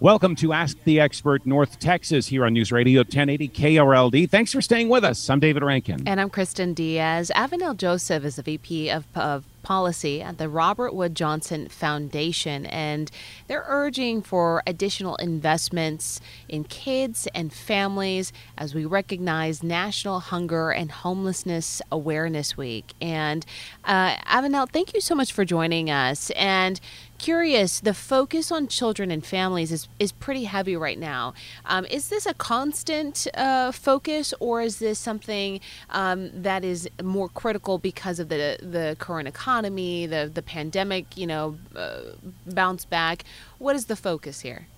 Welcome to Ask the Expert North Texas here on News Radio 1080 KRLD. Thanks for staying with us. I'm David Rankin. And I'm Kristen Diaz. Avenel Joseph is the VP of, of policy at the Robert Wood Johnson Foundation, and they're urging for additional investments in kids and families as we recognize National Hunger and Homelessness Awareness Week. And uh, Avenel, thank you so much for joining us. And curious, the focus on children and families is, is pretty heavy right now. Um, is this a constant uh, focus, or is this something um, that is more critical because of the the current economy, the the pandemic, you know, uh, bounce back? What is the focus here?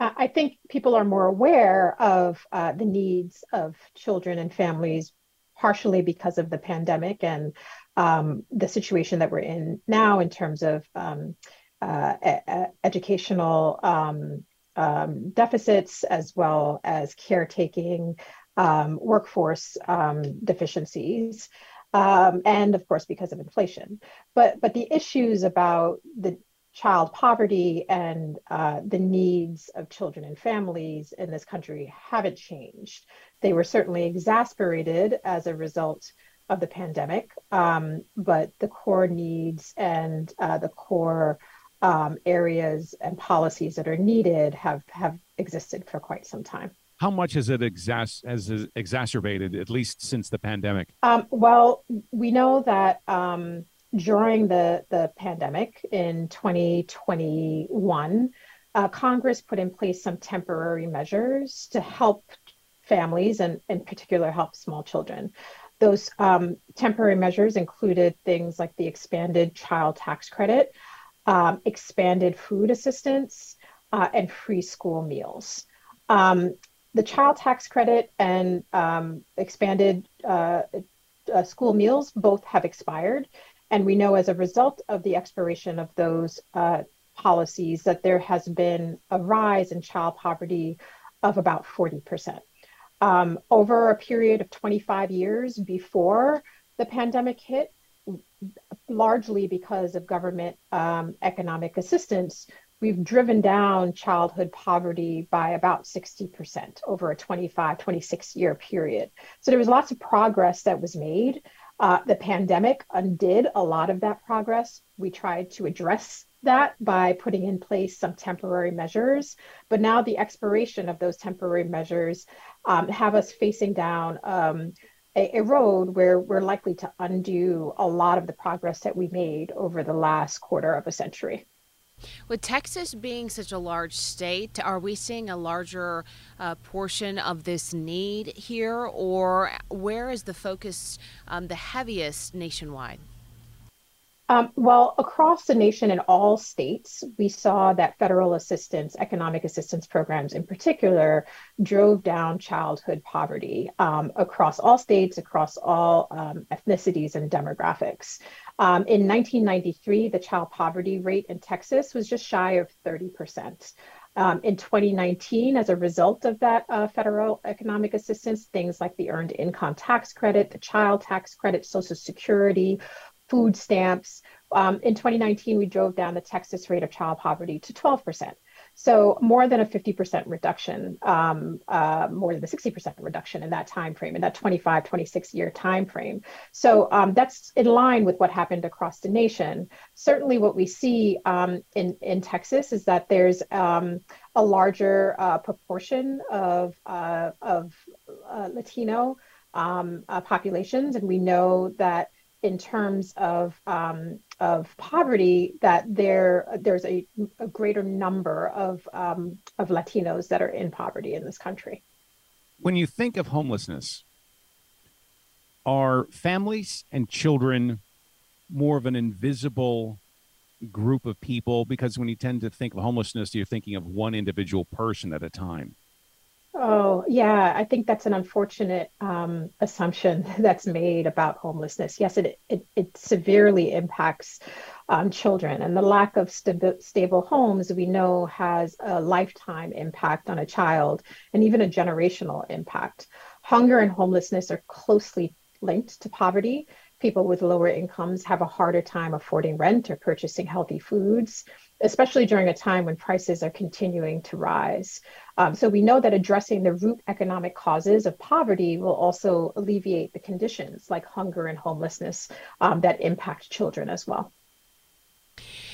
I think people are more aware of uh, the needs of children and families, partially because of the pandemic and um, the situation that we're in now in terms of um, uh, e- educational um, um, deficits as well as caretaking um, workforce um, deficiencies. and of course, because of inflation, but but the issues about the child poverty and uh, the needs of children and families in this country haven't changed. They were certainly exasperated as a result of the pandemic, um, but the core needs and uh, the core um, areas and policies that are needed have have existed for quite some time. How much has it exas- has it exacerbated, at least since the pandemic? Um, well, we know that um, during the the pandemic in 2021, uh, Congress put in place some temporary measures to help families and in particular help small children. Those um, temporary measures included things like the expanded child tax credit, um, expanded food assistance, uh, and free school meals. Um, the child tax credit and um, expanded uh, uh, school meals both have expired. And we know as a result of the expiration of those uh, policies that there has been a rise in child poverty of about 40% um, over a period of 25 years before the pandemic hit, largely because of government um, economic assistance, we've driven down childhood poverty by about 60% over a 25, 26 year period. So there was lots of progress that was made. Uh, the pandemic undid a lot of that progress. We tried to address that by putting in place some temporary measures. But now the expiration of those temporary measures um, have us facing down um, a, a, road where we're likely to undo a lot of the progress that we made over the last quarter of a century. With Texas being such a large state, are we seeing a larger uh, portion of this need here, or where is the focus um, the heaviest nationwide? Um, well, across the nation in all states, we saw that federal assistance, economic assistance programs in particular, drove down childhood poverty um, across all states, across all um, ethnicities and demographics. Um, in 1993, the child poverty rate in Texas was just shy of 30%. Um, in 2019, as a result of that uh, federal economic assistance, things like the Earned Income Tax Credit, the Child Tax Credit, Social Security, food stamps. Um, in 2019, we drove down the Texas rate of child poverty to 12%. So more than a 50% reduction, um, uh, more than a 60% reduction in that time frame, in that 25, 26 year time frame. So um, that's in line with what happened across the nation. Certainly, what we see um, in in Texas is that there's um, a larger uh, proportion of uh, of uh, Latino um, uh, populations, and we know that in terms of um, of poverty that there there's a, a greater number of um, of Latinos that are in poverty in this country. When you think of homelessness, are families and children more of an invisible group of people? Because when you tend to think of homelessness, you're thinking of one individual person at a time. Yeah. I think that's an unfortunate um, assumption that's made about homelessness. Yes, it it, it severely impacts um, children, and the lack of st- stable homes we know has a lifetime impact on a child, and even a generational impact. Hunger and homelessness are closely linked to poverty. People with lower incomes have a harder time affording rent or purchasing healthy foods especially during a time when prices are continuing to rise. Um, so we know that addressing the root economic causes of poverty will also alleviate the conditions like hunger and homelessness um, that impact children as well.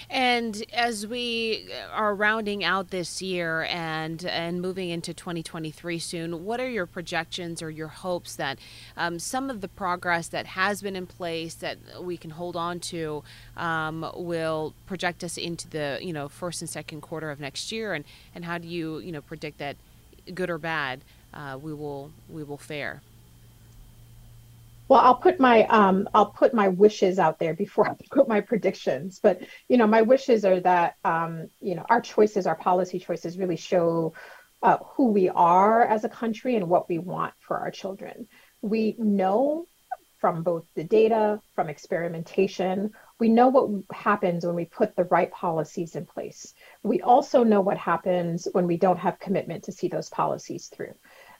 And as we are rounding out this year and and moving into 2023 soon, what are your projections or your hopes that um, some of the progress that has been in place that we can hold on to um, will project us into the you know first and second quarter of next year? And and how do you you know predict that, good or bad, uh, we will we will fare? Well, I'll put my um, I'll put my wishes out there before I put my predictions. But you know, my wishes are that um, you know our choices, our policy choices, really show uh, who we are as a country and what we want for our children. We know from both the data, from experimentation, we know what happens when we put the right policies in place. We also know what happens when we don't have commitment to see those policies through.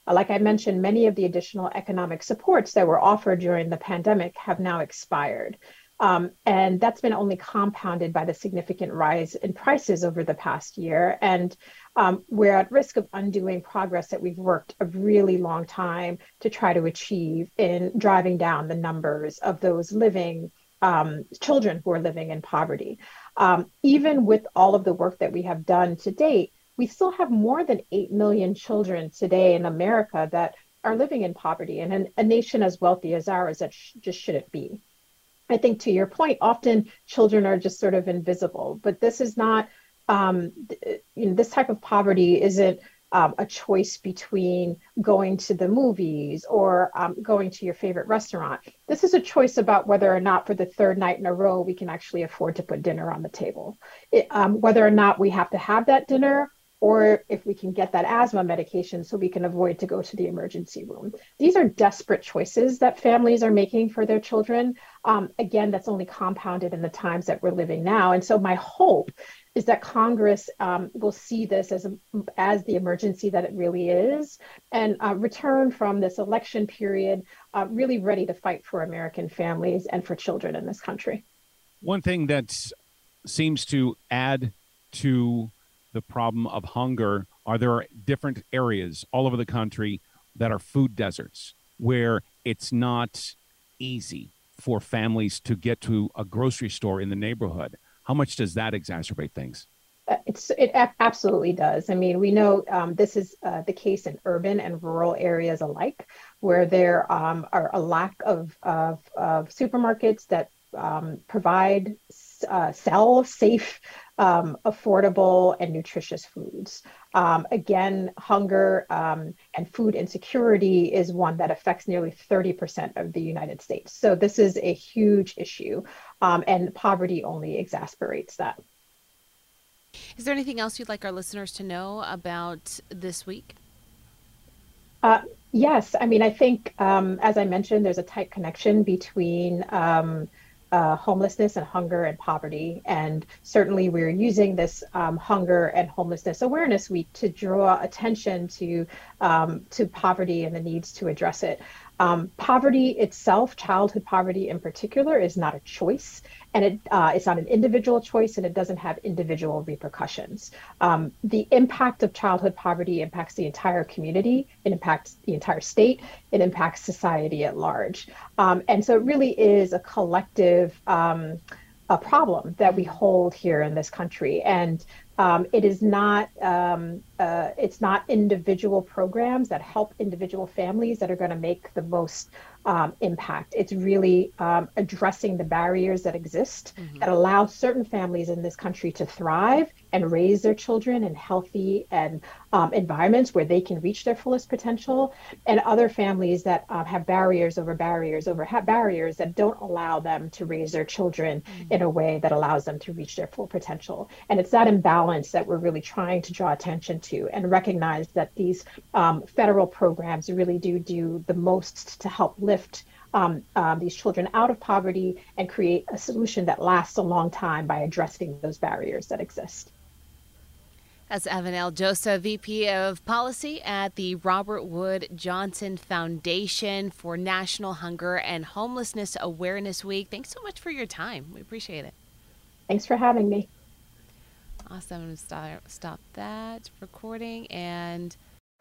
Uh, like I mentioned, many of the additional economic supports that were offered during the pandemic have now expired. Um, and that's been only compounded by the significant rise in prices over the past year. And um, we're at risk of undoing progress that we've worked a really long time to try to achieve in driving down the numbers of those living um, children who are living in poverty. Um, even with all of the work that we have done to date, we still have more than 8 million children today in America that are living in poverty and in a nation as wealthy as ours that sh- just shouldn't be. I think to your point, often children are just sort of invisible, but this is not, um, you know, this type of poverty isn't um, a choice between going to the movies or um, going to your favorite restaurant. This is a choice about whether or not, for the third night in a row, we can actually afford to put dinner on the table. It, um, whether or not we have to have that dinner or if we can get that asthma medication so we can avoid to go to the emergency room. These are desperate choices that families are making for their children. Um, again, that's only compounded in the times that we're living now. And so my hope is that Congress um, will see this as, a, as the emergency that it really is and uh, return from this election period uh, really ready to fight for American families and for children in this country. One thing that seems to add to the problem of hunger are there are different areas all over the country that are food deserts where it's not easy for families to get to a grocery store in the neighborhood. How much does that exacerbate things? Uh, it's, it absolutely does. I mean, we know um, this is uh, the case in urban and rural areas alike, where there um, are a lack of, of, of supermarkets that um, provide, uh, sell safe um, affordable and nutritious foods. Um, again, hunger um, and food insecurity is one that affects nearly 30% of the United States. So this is a huge issue, um, and poverty only exasperates that. Is there anything else you'd like our listeners to know about this week? Uh, yes, I mean, I think, um, as I mentioned, there's a tight connection between um, uh, homelessness and hunger and poverty. And certainly, we're using this um, hunger and homelessness awareness week to draw attention to um, to poverty and the needs to address it. Um, poverty itself, childhood poverty in particular, is not a choice, and it uh, it's not an individual choice, and it doesn't have individual repercussions. Um, the impact of childhood poverty impacts the entire community, it impacts the entire state, it impacts society at large, um, and so it really is a collective. Um, a problem that we hold here in this country, and um, it is not um, uh, it's not individual programs that help individual families that are going to make the most um, impact. It's really um, addressing the barriers that exist mm-hmm. that allow certain families in this country to thrive and raise their children in healthy and um, environments where they can reach their fullest potential, and other families that um, have barriers over barriers over barriers that don't allow them to raise their children mm-hmm. in a way that allows them to reach their full potential. And it's that imbalance that we're really trying to draw attention to and recognize that these um, federal programs really do do the most to help lift um, um, these children out of poverty and create a solution that lasts a long time by addressing those barriers that exist. That's Avenel Joseph, VP of Policy at the Robert Wood Johnson Foundation for National Hunger and Homelessness Awareness Week. Thanks so much for your time. We appreciate it. Thanks for having me. Awesome. I'm going to stop, stop that recording and.